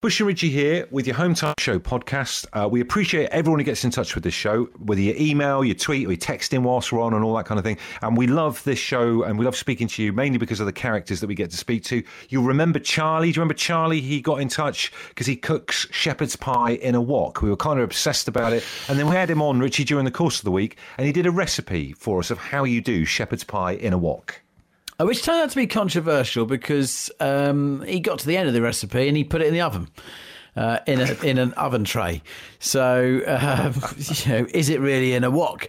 Bush and Richie here with your Home Time Show podcast. Uh, we appreciate everyone who gets in touch with this show, whether you email, you tweet, or you text in whilst we're on, and all that kind of thing. And we love this show, and we love speaking to you mainly because of the characters that we get to speak to. You'll remember Charlie. Do you remember Charlie? He got in touch because he cooks shepherd's pie in a wok. We were kind of obsessed about it, and then we had him on Richie during the course of the week, and he did a recipe for us of how you do shepherd's pie in a wok. Uh, Which turned out to be controversial because um, he got to the end of the recipe and he put it in the oven. Uh, in a in an oven tray, so um, you know, is it really in a wok?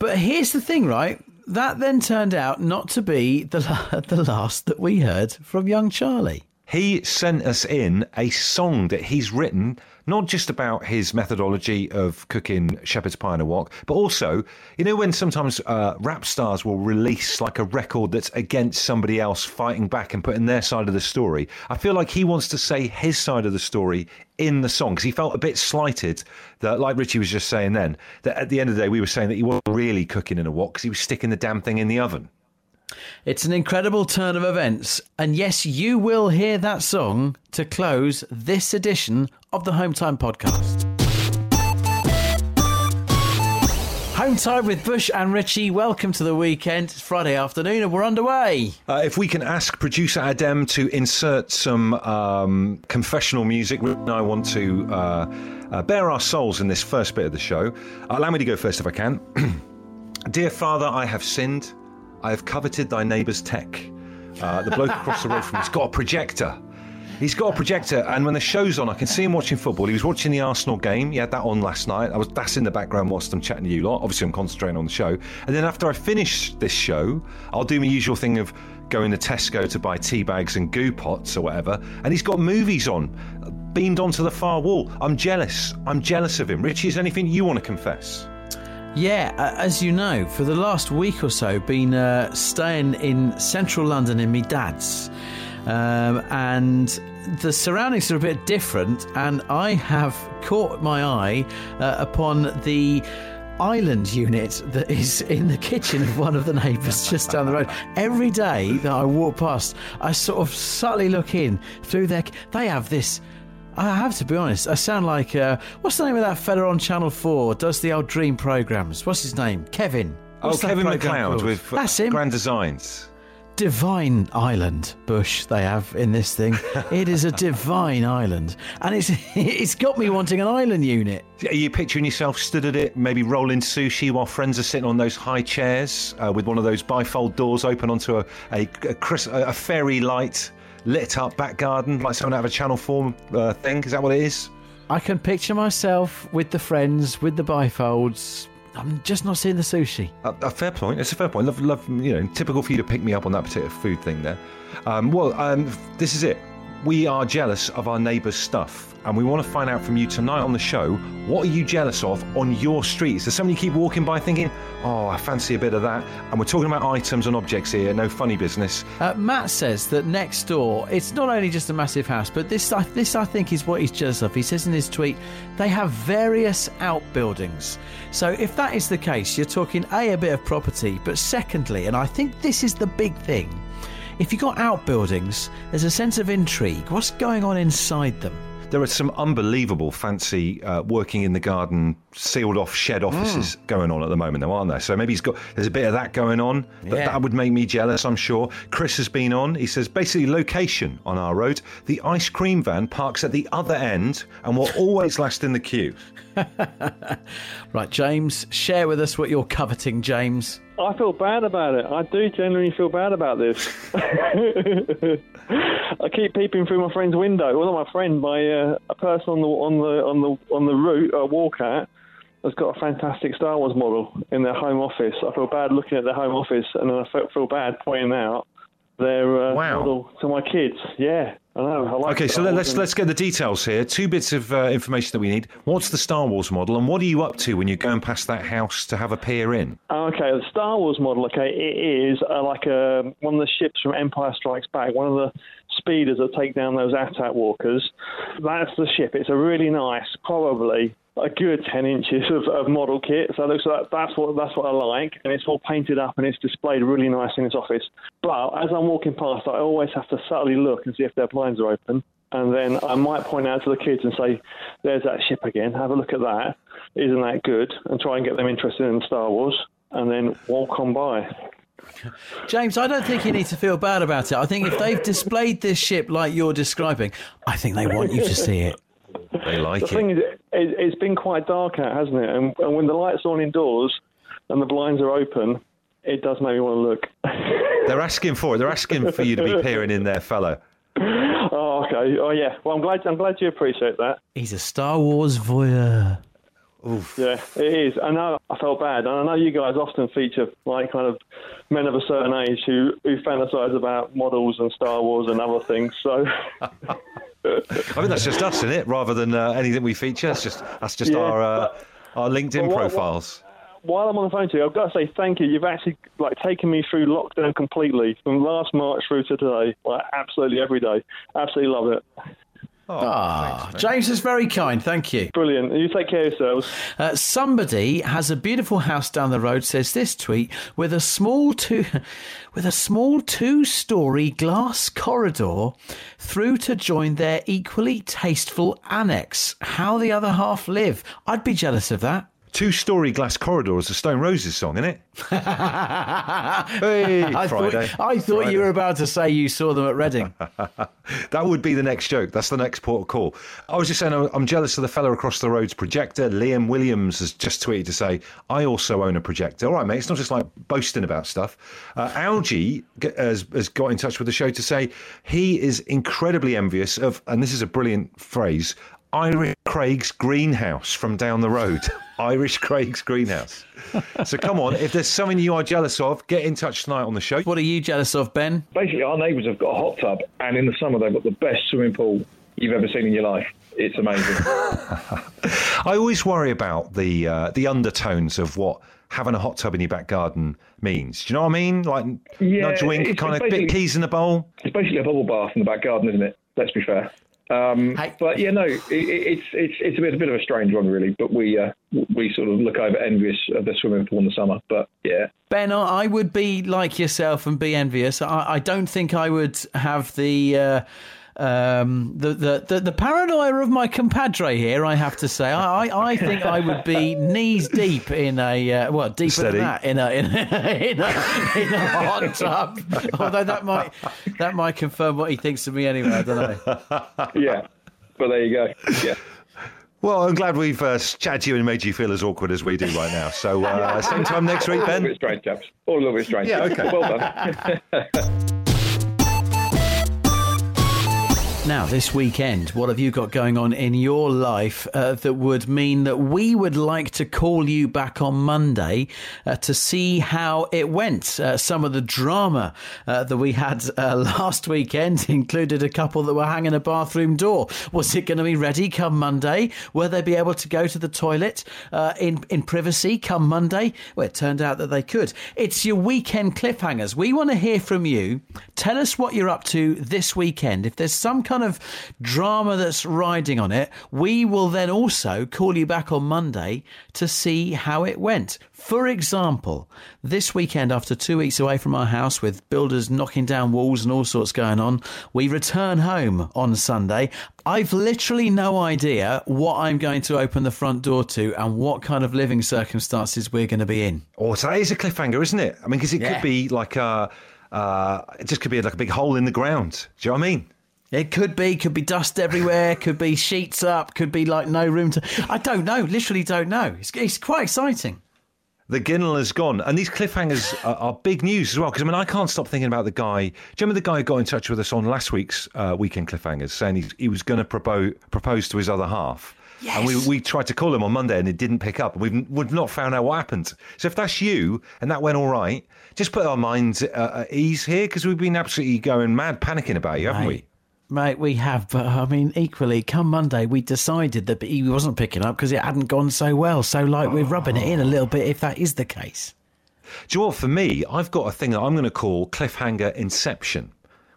But here's the thing, right? That then turned out not to be the the last that we heard from young Charlie. He sent us in a song that he's written, not just about his methodology of cooking shepherd's pie in a wok, but also, you know, when sometimes uh, rap stars will release like a record that's against somebody else fighting back and putting their side of the story. I feel like he wants to say his side of the story in the song because he felt a bit slighted that, like Richie was just saying then, that at the end of the day we were saying that he wasn't really cooking in a wok because he was sticking the damn thing in the oven. It's an incredible turn of events, and yes, you will hear that song to close this edition of the Home Time podcast. Home Time with Bush and Richie. Welcome to the weekend. It's Friday afternoon, and we're underway. Uh, if we can ask producer Adem to insert some um, confessional music, I want to uh, uh, bare our souls in this first bit of the show. Allow me to go first if I can. Dear Father, I have sinned. I have coveted thy neighbour's tech. Uh, the bloke across the road from me's got a projector. He's got a projector, and when the show's on, I can see him watching football. He was watching the Arsenal game. He had that on last night. I was that's in the background whilst I'm chatting to you lot. Obviously, I'm concentrating on the show. And then after I finish this show, I'll do my usual thing of going to Tesco to buy tea bags and goo pots or whatever. And he's got movies on, beamed onto the far wall. I'm jealous. I'm jealous of him. Richie, is anything you want to confess? Yeah, as you know, for the last week or so, been uh, staying in central London in me dad's, um, and the surroundings are a bit different. And I have caught my eye uh, upon the island unit that is in the kitchen of one of the neighbours just down the road. Every day that I walk past, I sort of subtly look in through their. They have this. I have to be honest. I sound like uh, what's the name of that fella on Channel Four? Does the old Dream programs? What's his name? Kevin. What's oh, Kevin McCloud with That's him. Grand Designs. divine island bush they have in this thing. it is a divine island, and it's it's got me wanting an island unit. Are you picturing yourself stood at it, maybe rolling sushi while friends are sitting on those high chairs uh, with one of those bifold doors open onto a a, a, a fairy light lit up back garden, like someone out of a Channel 4 uh, thing? Is that what it is? I can picture myself with the friends, with the bifolds. I'm just not seeing the sushi. A, a fair point. It's a fair point. Love, love, you know, typical for you to pick me up on that particular food thing there. Um, well, um, this is it. We are jealous of our neighbour's stuff, and we want to find out from you tonight on the show what are you jealous of on your street? Is there something you keep walking by thinking, oh, I fancy a bit of that? And we're talking about items and objects here, no funny business. Uh, Matt says that next door, it's not only just a massive house, but this, I- this I think is what he's jealous of. He says in his tweet, they have various outbuildings. So if that is the case, you're talking a a bit of property, but secondly, and I think this is the big thing, if you've got outbuildings, there's a sense of intrigue. What's going on inside them? There are some unbelievable fancy uh, working in the garden, sealed off shed offices going on at the moment, though, aren't there? So maybe he's got there's a bit of that going on. But Yeah. that would make me jealous, I'm sure. Chris has been on. He says basically location on our road. The ice cream van parks at the other end and we're always last in the queue. Right, James, share with us what you're coveting, James. I feel bad about it. I do genuinely feel bad about this. I keep peeping through my friend's window. Well, not my friend, my uh, a person on the on the on the on the route I walk at has got a fantastic Star Wars model in their home office. I feel bad looking at their home office, and then I feel, feel bad pointing out their uh, Wow. model to my kids. Yeah, I know. I like Okay, so let, Wars let's get the details here. Two bits of uh, information that we need. What's the Star Wars model, and what are you up to when you're going past that house to have a peer in? Okay, the Star Wars model. Okay, it is uh, like a, one of the ships from Empire Strikes Back, one of the speeders that take down those attack walkers. That's the ship. It's a really nice, probably a good ten inches of, of model kit. So looks like that's what that's what I like, and it's all painted up and it's displayed really nice in its office. But as I'm walking past, I always have to subtly look and see if their blinds are open. and then I might point out to the kids and say, "There's that ship again. Have a look at that. Isn't that good?" And try and get them interested in Star Wars, and then walk on by. James, I don't think you need to feel bad about it. I think if they've displayed this ship like you're describing, I think they want you to see it. They like The it. thing is, it, it's been quite dark out, hasn't it? And, and when the lights are on indoors and the blinds are open, it does make me want to look. They're asking for it. They're asking for you to be peering in there, fellow. oh, okay. Oh, yeah. Well, I'm glad. I'm glad you appreciate that. He's a Star Wars voyeur. Yeah, it is. I know. I felt bad, and I know you guys often feature like kind of men of a certain age who who fantasize about models and Star Wars and other things. So. I think that's just us, isn't it? Rather than uh, anything we feature, it's just that's just Yeah, our uh, but- our LinkedIn what- profiles. while I'm on the phone to you, I've got to say thank you. You've actually like taken me through lockdown completely from last March through to today. Like absolutely every day. Absolutely love it. Ah, James is very kind. Thank you. Brilliant. You take care of yourselves. Uh, somebody has a beautiful house down the road. Says this tweet with a small two, with a small two-story glass corridor through to join their equally tasteful annex. How the other half live? I'd be jealous of that. Two story glass corridor is a Stone Roses song, isn't it? hey, I Friday. thought, I thought you were about to say you saw them at Reading. That would be the next joke. That's the next port of call. I was just saying, I'm- I'm jealous of the fella across the road's projector. Liam Williams has just tweeted to say, I also own a projector. All right, mate, it's not just like boasting about stuff. Uh, Algie has, has got in touch with the show to say he is incredibly envious of, and this is a brilliant phrase, Irish Craig's greenhouse from down the road. Irish Craig's greenhouse. So come on, if there's something you are jealous of, get in touch tonight on the show. What are you jealous of, Ben? basically our neighbours have got a hot tub, and in the summer they've got the best swimming pool you've ever seen in your life. It's amazing. I always worry about the uh, the undertones of what having a hot tub in your back garden means. Do you know what I mean? Like Yeah, nudge wink, it's- kind it's of bit basically- keys in the bowl. it's basically a bubble bath in the back garden, isn't it? Let's be fair. Um, Hey. But yeah, no, it, it's it's it's a bit, a bit of a strange one, really. But we uh, we sort of look over envious of the swimming pool in the summer. But yeah, Ben, I I would be like yourself and be envious. I, I don't think I would have the. Uh, um, the, the, the, the paranoia of my compadre here, I have to say. I, I, I think I would be knees deep in a, uh, well, deeper Steady. than that, in a, in a, in a, in a hot tub. Although that might, that might confirm what he thinks of me anyway, I don't know. yeah. But there you go. Yeah. Well, I'm glad we've uh, chatted to you and made you feel as awkward as we do right now. So uh, same time next week, All a little Ben. bit strange, chaps. All a little bit strange. Yeah, okay. Well done. Now, this weekend, what have you got going on in your life uh, that would mean that we would like to call you back on Monday uh, to see how it went? Uh, some of the drama uh, that we had uh, last weekend included a couple that were hanging a bathroom door. Was it going to be ready come Monday? Will they be able to go to the toilet uh, in, in privacy come Monday? Well, it turned out that they could. It's your weekend cliffhangers. We want to hear from you. Tell us what you're up to this weekend. If there's some kind of drama that's riding on it, we will then also call you back on Monday to see how it went. For example, this weekend, after two weeks away from our house with builders knocking down walls and all sorts going on, we return home on Sunday. I've literally no idea what I'm going to open the front door to and what kind of living circumstances we're going to be in. Oh, so that is a cliffhanger, isn't it? I mean, because it Yeah. could be like a, uh, it just could be like a big hole in the ground. Do you know what I mean? It could be, could be dust everywhere, could be sheets up, could be like no room to. I don't know, literally don't know. It's, it's quite exciting. The Ginnell has gone, and these cliffhangers are, are big news as well. Because I mean, I can't stop thinking about the guy. Do you remember the guy who got in touch with us on last week's uh, weekend cliffhangers, saying he, he was going to propose propose to his other half? And we, we tried to call him on Monday, and it didn't pick up. We've we've not found out what happened. So if that's you, and that went all right, just put our minds uh, at ease here, because we've been absolutely going mad, panicking about you, haven't we? Mate, we have, but I mean, equally, come Monday, we decided that he wasn't picking up because it hadn't gone so well. So, like, we're rubbing it in a little bit if that is the case. Do you know what? For me, I've got a thing that I'm going to call cliffhanger inception,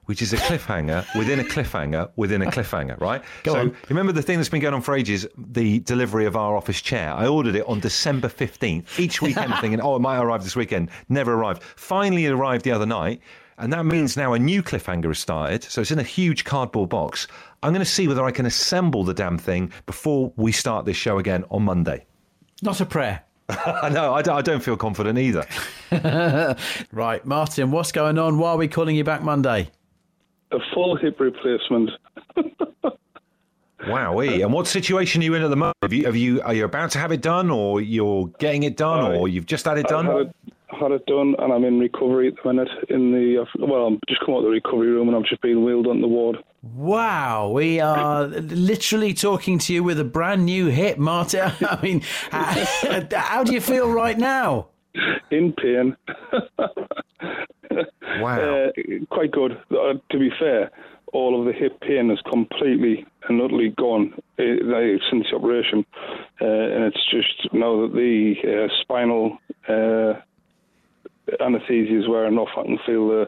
which is a cliffhanger within a cliffhanger within a cliffhanger, right? Go so, on. you remember the thing that's been going on for ages, the delivery of our office chair? I ordered it on December 15th. Each weekend thinking, oh, it might arrive this weekend. Never arrived. Finally, it arrived the other night. And that means now a new cliffhanger has started. So it's in a huge cardboard box. I'm going to see whether I can assemble the damn thing before we start this show again on Monday. Not a prayer. no, I don't, I don't feel confident either. Right, Martin, what's going on? Why are we calling you back Monday? A full hip replacement. Wowee. And what situation are you in at the moment? Have you, have you, are you about to have it done or you're getting it done I- or you've just had it I've done? had it, had it done, and I'm in recovery at the minute. In the well, I'm just come out of the recovery room, and I've just been wheeled on the ward. Wow, we are literally talking to you with a brand new hit, Martin. I mean, how, how do you feel right now? In pain. Wow. Uh, quite good. Uh, to be fair, all of the hip pain is completely and utterly gone uh, since the operation, uh, and it's just now that the uh, spinal anaesthesia is wearing off. I can feel the,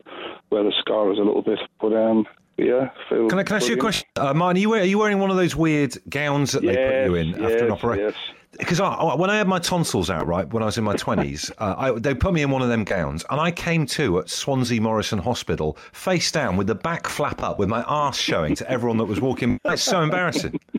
where the scar is a little bit, but um, yeah, feel. Can I, can I ask you a question? Uh, Martin, are you, wear- are you wearing one of those weird gowns that they put you in Yes, after an operation? yes. Because when I had my tonsils out, right, when I was in my 20s, uh, I, they put me in one of them gowns, and I came to at Swansea Morriston Hospital, face down, with the back flap up, with my arse showing to everyone that was walking. It's so embarrassing.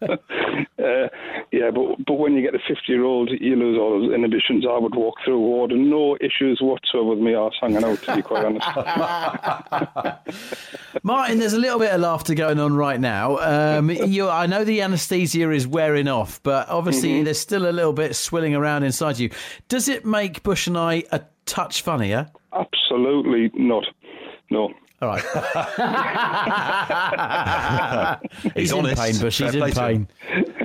Uh, yeah, but but when you get a 50 year old, you lose all those inhibitions. I would walk through a ward and no issues whatsoever with me arse hanging out, to be quite honest. Martin, there's a little bit of laughter going on right now. Um, you, I know the anaesthesia is wearing off, but obviously there's still a little bit swilling around inside you. Does it make Bush and I a touch funnier? Absolutely not. No. All right. He's, in honest. pain, but Fair He's in play pain.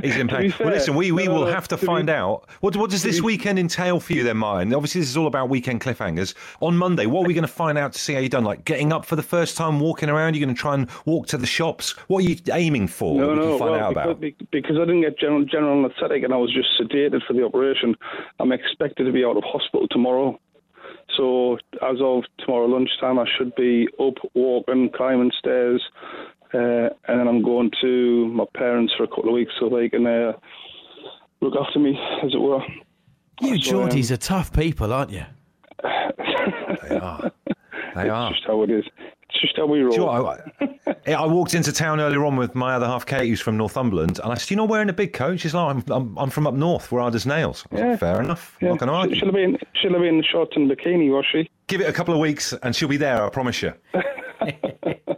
He's in pain. fair, well, listen, we, we no, will uh, have to to be- find out. What, what does this weekend entail for you then, Martin? Obviously, this is all about weekend cliffhangers. On Monday, what are we going to find out to see how you've done? Like getting up for the first time, walking around? You're going to try and walk to the shops? What are you aiming for? No, no, find well, out because, about? because I didn't get general, general anaesthetic and I was just sedated for the operation, I'm expected to be out of hospital tomorrow. So as of tomorrow lunchtime, I should be up, walking, climbing stairs, uh, and then I'm going to my parents for a couple of weeks so they can uh, look after me, as it were. You So, um, Geordies are tough people, aren't you? They are. They are. It's just how it is. Just how we roll. You know I, I walked into town earlier on with my other half, Kate, who's from Northumberland, and I said, "You're not wearing a big coat." She's like, "I'm, I'm, I'm from up north, where hard as nails." I was like, Yeah. Fair enough. Yeah. not to argue. She'll have been, she'll have been in shorts and bikini, was she? Give it a couple of weeks, and she'll be there. I promise you.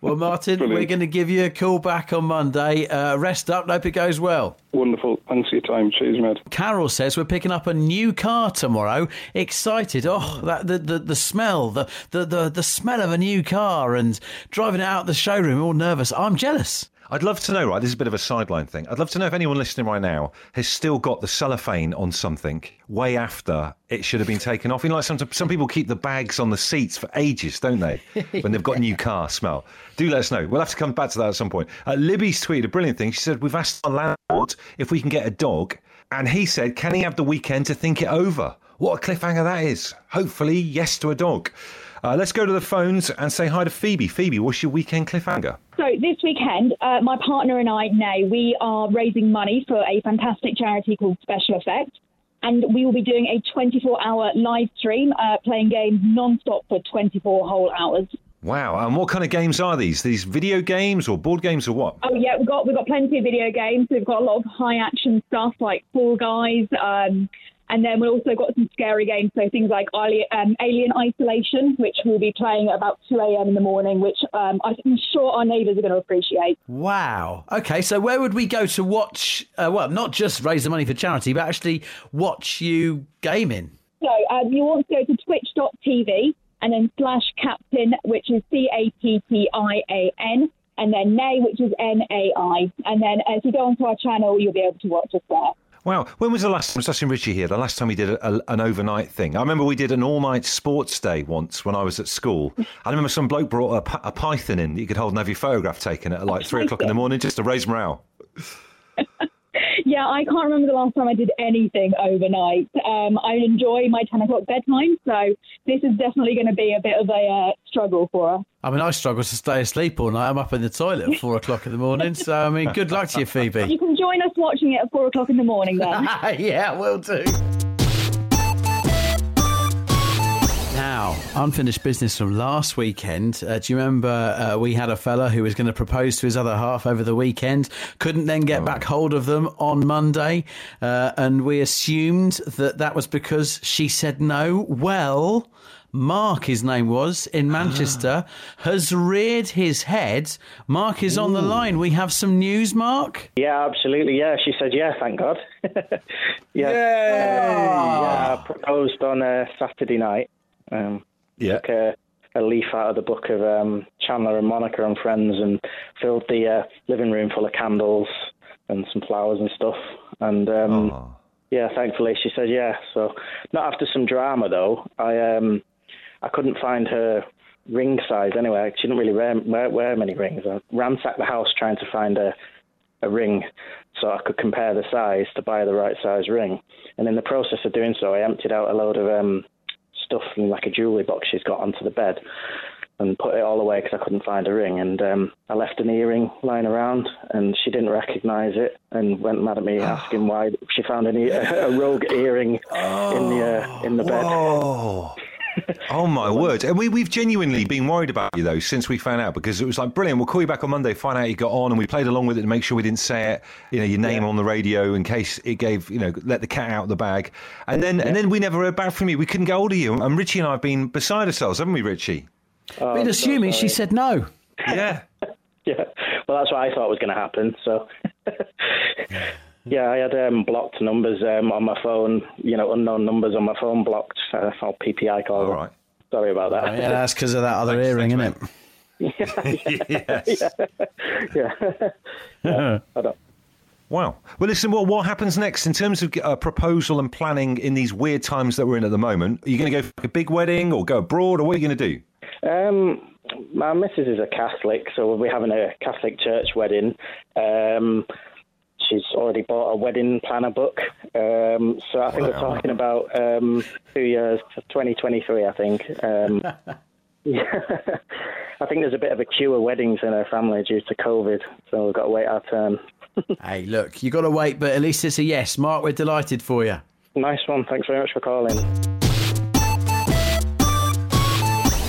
Well, Martin, we're going to give you a call back on Monday. Uh, rest up. Hope it goes well. Wonderful. Thanks for your time. Cheers, mate. Carol says we're picking up a new car tomorrow. Excited! Oh, that the the, the smell, the, the the the smell of a new car, and driving it out the showroom. All nervous. I'm jealous. I'd love to know, right? This is a bit of a sideline thing. I'd love to know if anyone listening right now has still got the cellophane on something way after it should have been taken off. You know, like some, some people keep the bags on the seats for ages, don't they? when they've got new car smell. Do let us know. We'll have to come back to that at some point. Uh, Libby's tweeted a brilliant thing. She said, We've asked our landlord if we can get a dog. And he said, Can he have the weekend to think it over? What a cliffhanger that is. Hopefully, yes to a dog. Uh, let's go to the phones and say hi to Phoebe. Phoebe, what's your weekend cliffhanger? So this weekend, uh, my partner and I, Nay, we are raising money for a fantastic charity called Special Effects. And we will be doing a 24-hour live stream, uh, playing games non-stop for 24 whole hours. Wow. And what kind of games are these? These video games or board games or what? Oh yeah, we've got we've got plenty of video games. We've got a lot of high action stuff like Fall Guys, um, and then we've also got some scary games. So things like um, Alien Isolation, which we'll be playing at about 2 a.m. in the morning, which um, I'm sure our neighbours are going to appreciate. Wow. Okay, so where would we go to watch? Uh, well, not just raise the money for charity, but actually watch you gaming. So um, you want to go to twitch.tv and then slash captain, which is C A P T I A N, and then Nay, which is N A I. And then as you go onto our channel, you'll be able to watch us there. Wow. When was the last time? I was asking Richie here. The last time we did a, a, an overnight thing. I remember we did an all night sports day once when I was at school. I remember some bloke brought a python in that you could hold and have your photograph taken at like three o'clock in the morning just to raise morale. Yeah, I can't remember the last time I did anything overnight. Um, I enjoy my 10 o'clock bedtime, so this is definitely going to be a bit of a uh, struggle for us. I mean, I struggle to stay asleep all night. I'm up in the toilet at four o'clock in the morning. So, I mean, good luck to you, Phoebe. You can join us watching it at 4 o'clock in the morning then. yeah, we will do. Unfinished business from last weekend. Uh, do you remember uh, we had a fella who was going to propose to his other half over the weekend, couldn't then get back hold of them on Monday, uh, and we assumed that that was because she said no? Well, Mark, his name was, in Manchester, has reared his head. Mark is on the line. We have some news, Mark. Yeah, absolutely. Yeah, she said yeah. Thank God. yeah, yeah. Proposed on a Saturday night. Um, Yeah. took a, a leaf out of the book of um, Chandler and Monica and friends, and filled the uh, living room full of candles and some flowers and stuff. And um, Oh. yeah, thankfully she said yeah. So not after some drama though. I um, I couldn't find her ring size anyway. She didn't really wear, wear, wear many rings. I ransacked the house trying to find a a ring so I could compare the size to buy the right size ring. And in the process of doing so, I emptied out a load of um, stuff in like a jewellery box she's got onto the bed and put it all away because I couldn't find a ring. And um, I left an earring lying around and she didn't recognise it and went mad at me asking why she found an e- a rogue earring in the uh, in the bed. Oh. oh my um, word! And we we've genuinely been worried about you though since we found out because it was like brilliant. We'll call you back on Monday, find out you got on, and we played along with it to make sure we didn't say it, you know, your name on the radio in case it gave, you know, let the cat out of the bag. And then and then we never heard back from you. We couldn't get hold of you. And Richie and I have been beside ourselves, haven't we, Richie? Oh, Been assuming she said no. Yeah. Yeah, well, that's what I thought was going to happen. So, yeah, I had um, blocked numbers um, on my phone. You know, unknown numbers on my phone blocked. Uh, or PPI call. All right. Sorry about that. Yeah, that's because of that other earring, isn't it? yes. yeah. I don't. Wow. Well, listen. Well, what happens next in terms of uh, proposal and planning in these weird times that we're in at the moment? Are you going to go for a big wedding or go abroad, or what are you going to do? Um, my missus is a Catholic, so we're having a Catholic church wedding. Um, she's already bought a wedding planner book. Um, so I think we're talking about um, two years, 2023, I think. Um, yeah. I think there's a bit of a queue of weddings in her family due to COVID, so we've got to wait our turn. Hey, look, you've got to wait, but at least it's a yes. Mark, we're delighted for you. Nice one. Thanks very much for calling.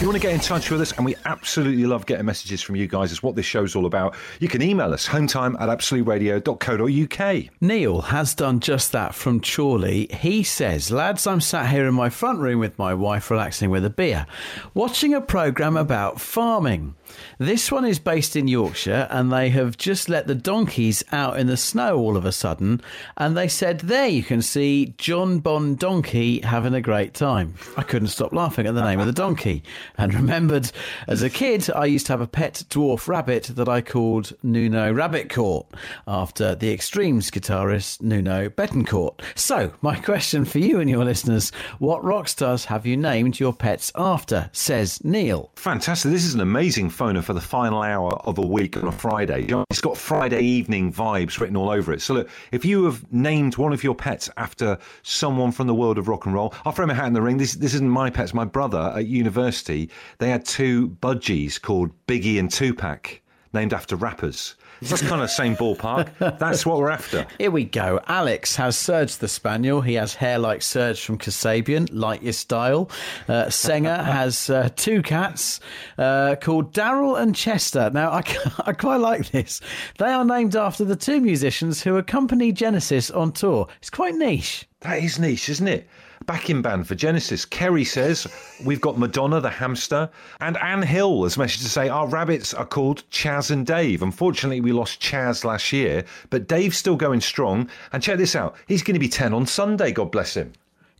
You want to get in touch with us, and we absolutely love getting messages from you guys, it's what this show's all about, you can email us hometime at absoluteradio.co.uk. Neil has done just that from Chorley. He says, Lads, I'm sat here in my front room with my wife, relaxing with a beer, watching a programme about farming. This one is based in Yorkshire, and they have just let the donkeys out in the snow all of a sudden. And they said, There you can see John Bon Donkey having a great time. I couldn't stop laughing at the name of the donkey, and remembered as a kid, I used to have a pet dwarf rabbit that I called Nuno Rabbit Court, after the Extremes guitarist Nuno Bettencourt. So, my question for you and your listeners what rock stars have you named your pets after? Says Neil. Fantastic. This is an amazing phoner for the final hour of a week on a Friday. It's got Friday evening vibes written all over it. So, look, if you have named one of your pets after someone from the world of rock and roll, I'll throw my hat in the ring. This, this isn't my pets. My brother at university, they had two budgies called Biggie and Tupac, named after rappers. That's kind of the same ballpark. That's what we're after. Here we go. Alex has Serge the Spaniel. He has hair like Serge from Kasabian, like your style. Uh, Senger has uh, two cats uh, called Daryl and Chester. Now, I, I quite like this. They are named after the two musicians who accompanied Genesis on tour. It's quite niche. That is niche, isn't it? Backing band for Genesis. Kerry says we've got Madonna the hamster, and Anne Hill has messaged to say our rabbits are called Chaz and Dave. Unfortunately, we lost Chaz last year, but Dave's still going strong. And check this out: he's going to be ten on Sunday. God bless him.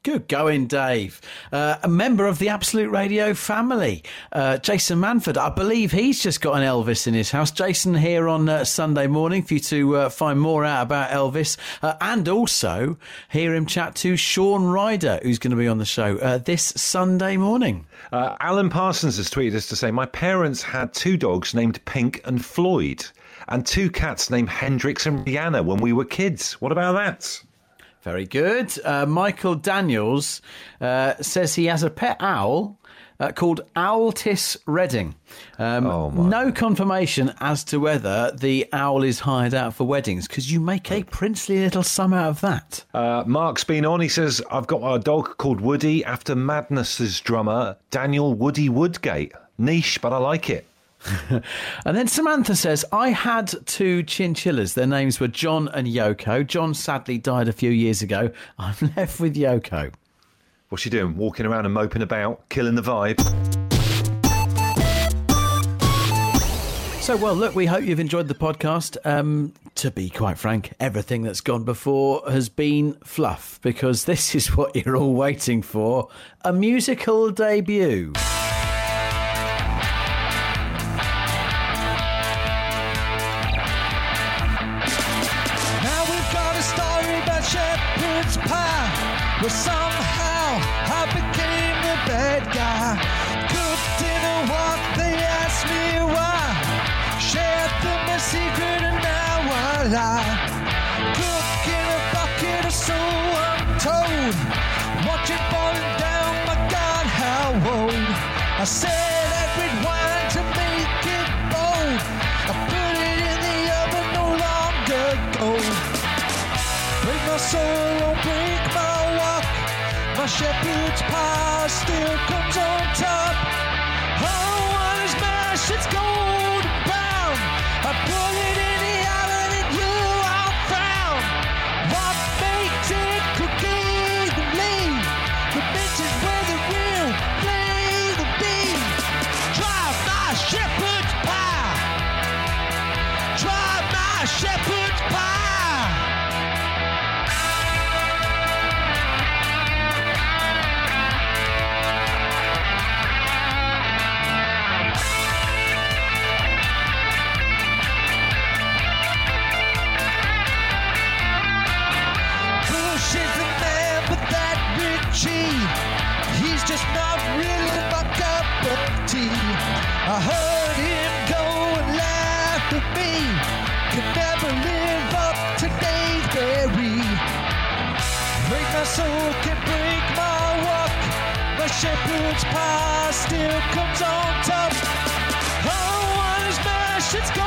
Good going, Dave. Uh, a member of the Absolute Radio family, uh, Jason Manford. I believe he's just got an Elvis in his house. Jason here on uh, Sunday morning for you to uh, find more out about Elvis uh, and also hear him chat to Shaun Ryder, who's going to be on the show uh, this Sunday morning. Alan Parsons has tweeted us to say my parents had two dogs named Pink and Floyd, and two cats named Hendrix and Rihanna when we were kids. What about that? Very good. Uh, Michael Daniels uh, says he has a pet owl uh, called Owltis Redding. Um, Oh, my. no confirmation as to whether the owl is hired out for weddings because you make a princely little sum out of that. Uh, Mark's been on. He says, I've got a dog called Woody after Madness's drummer, Daniel Woody Woodgate. Niche, but I like it. And then Samantha says, I had two chinchillas. Their names were John and Yoko. John sadly died a few years ago. I'm left with Yoko. What's she doing? Walking around and moping about, killing the vibe. So, well, look, we hope you've enjoyed the podcast. Um, to be quite frank, everything that's gone before has been fluff because this is what you're all waiting for a musical debut. Shepherd's pie. Where somehow I became the bad guy. Cooked in a wok, they asked me why. Shared them a secret and now I lie. Cook in a bucket of so untold. Watching falling down, my God, how old. I said my soul, won't break my walk. My shepherd's pie still comes on top. Oh, what is mash? It's gold can never live up to Dave Break my soul, can break my walk. My shepherd's pie still comes on top. Oh, one is mash, it's gone.